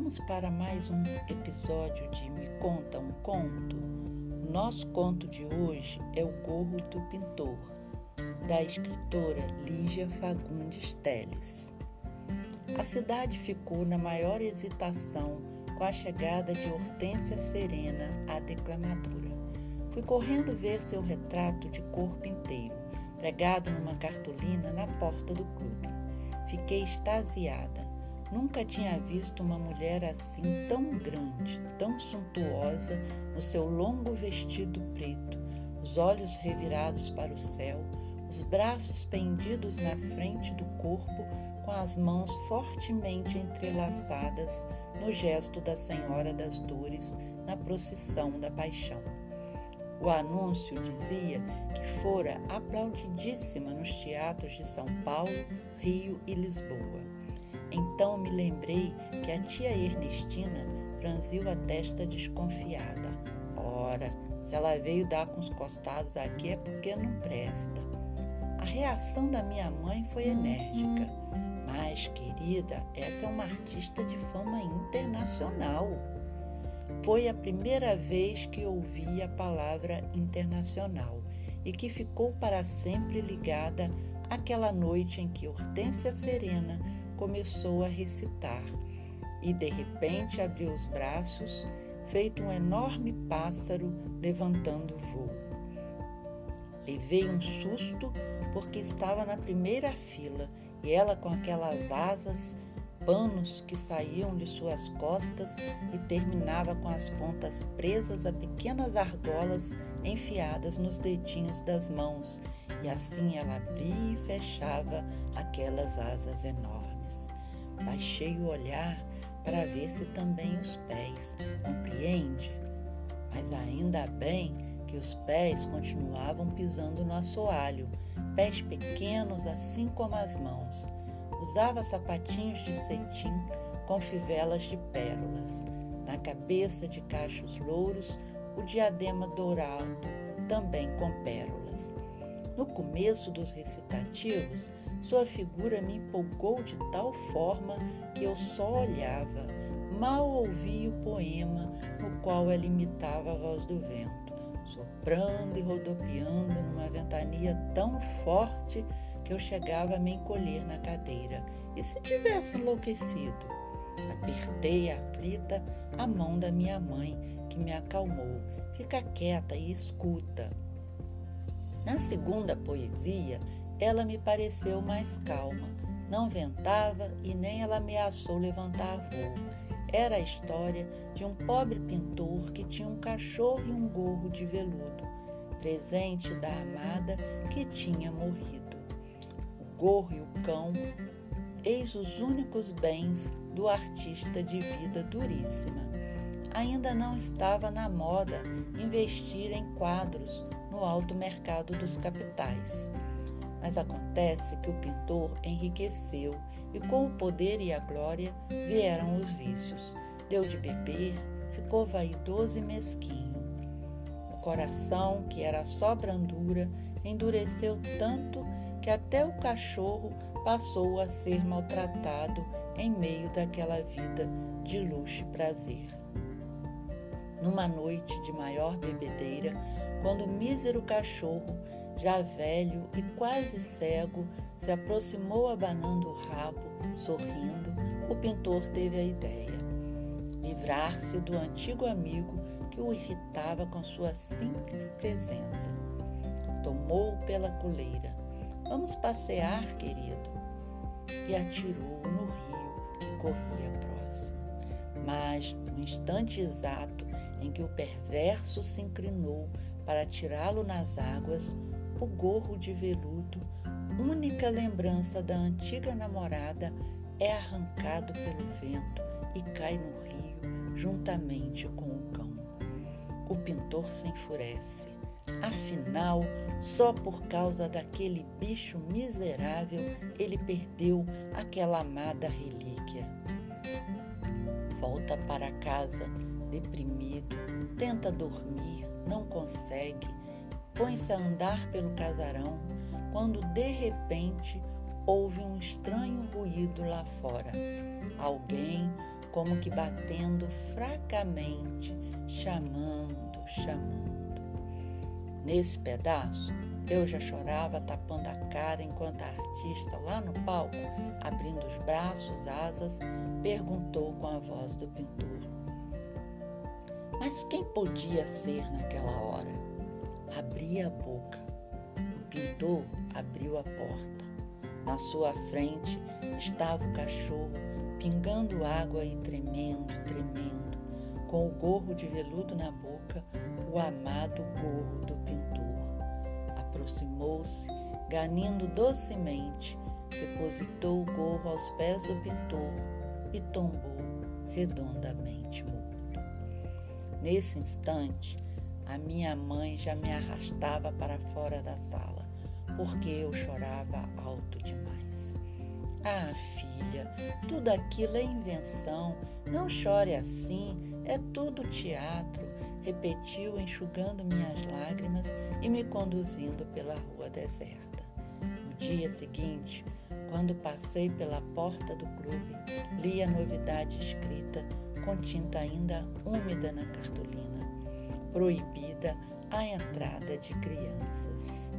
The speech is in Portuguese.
Vamos para mais um episódio de Me Conta um Conto? Nosso conto de hoje é O Gorro do Pintor, da escritora Lígia Fagundes Teles. A cidade ficou na maior hesitação com a chegada de Hortência Serena, a declamadora. Fui correndo ver seu retrato de corpo inteiro, pregado numa cartolina na porta do clube. Fiquei extasiada Nunca tinha visto uma mulher assim tão grande, tão suntuosa, no seu longo vestido preto, os olhos revirados para o céu, os braços pendidos na frente do corpo, com as mãos fortemente entrelaçadas no gesto da Senhora das Dores na procissão da Paixão. O anúncio dizia que fora aplaudidíssima nos teatros de São Paulo, Rio e Lisboa. Então me lembrei que a tia Ernestina franziu a testa desconfiada. Ora, se ela veio dar com os costados aqui é porque não presta. A reação da minha mãe foi enérgica. Mas, querida, essa é uma artista de fama internacional. Foi a primeira vez que ouvi a palavra internacional e que ficou para sempre ligada àquela noite em que Hortência Serena começou a recitar e de repente abriu os braços, feito um enorme pássaro levantando voo. Levei um susto porque estava na primeira fila e ela com aquelas asas, panos que saíam de suas costas e terminava com as pontas presas a pequenas argolas enfiadas nos dedinhos das mãos, e assim ela abria e fechava aquelas asas enormes. Baixei o olhar para ver se também os pés, compreende? Mas ainda bem que os pés continuavam pisando no assoalho, pés pequenos assim como as mãos. Usava sapatinhos de cetim com fivelas de pérolas. Na cabeça de cachos louros, o diadema dourado, também com pérolas. No começo dos recitativos, sua figura me empolgou de tal forma que eu só olhava, mal ouvia o poema no qual ela imitava a voz do vento, soprando e rodopiando numa ventania tão forte que eu chegava a me encolher na cadeira. E se tivesse enlouquecido? Apertei aflita a mão da minha mãe, que me acalmou. Fica quieta e escuta. Na segunda poesia, ela me pareceu mais calma. Não ventava e nem ela ameaçou levantar voo. Era a história de um pobre pintor que tinha um cachorro e um gorro de veludo, presente da amada que tinha morrido. Gorro e o cão, eis os únicos bens do artista de vida duríssima. Ainda não estava na moda investir em quadros no alto mercado dos capitais. Mas acontece que o pintor enriqueceu e com o poder e a glória vieram os vícios. Deu de beber, ficou vaidoso e mesquinho. O coração, que era só brandura, endureceu tanto que até o cachorro passou a ser maltratado em meio daquela vida de luxo e prazer. Numa noite de maior bebedeira, quando o mísero cachorro já velho e quase cego, se aproximou abanando o rabo, sorrindo, o pintor teve a ideia. Livrar-se do antigo amigo que o irritava com sua simples presença. Tomou-o pela coleira. Vamos passear, querido. E atirou no rio que corria próximo. Mas, no instante exato em que o perverso se inclinou para tirá-lo nas águas, o gorro de veludo, única lembrança da antiga namorada, é arrancado pelo vento e cai no rio juntamente com o cão. O pintor se enfurece. Afinal, só por causa daquele bicho miserável ele perdeu aquela amada relíquia. Volta para casa, deprimido, tenta dormir, não consegue põe-se a andar pelo casarão quando de repente ouve um estranho ruído lá fora. Alguém como que batendo fracamente, chamando, chamando. Nesse pedaço, eu já chorava tapando a cara enquanto a artista lá no palco, abrindo os braços, asas, perguntou com a voz do pintor: Mas quem podia ser naquela hora? Abri a boca. O pintor abriu a porta. Na sua frente estava o cachorro, pingando água e tremendo, tremendo, com o gorro de veludo na boca, o amado gorro do pintor aproximou-se, ganindo docemente, depositou o gorro aos pés do pintor e tombou redondamente morto. Nesse instante, a minha mãe já me arrastava para fora da sala, porque eu chorava alto demais. Ah, filha, tudo aquilo é invenção, não chore assim, é tudo teatro repetiu, enxugando minhas lágrimas e me conduzindo pela rua deserta. No dia seguinte, quando passei pela porta do clube, li a novidade escrita com tinta ainda úmida na cartolina: proibida a entrada de crianças.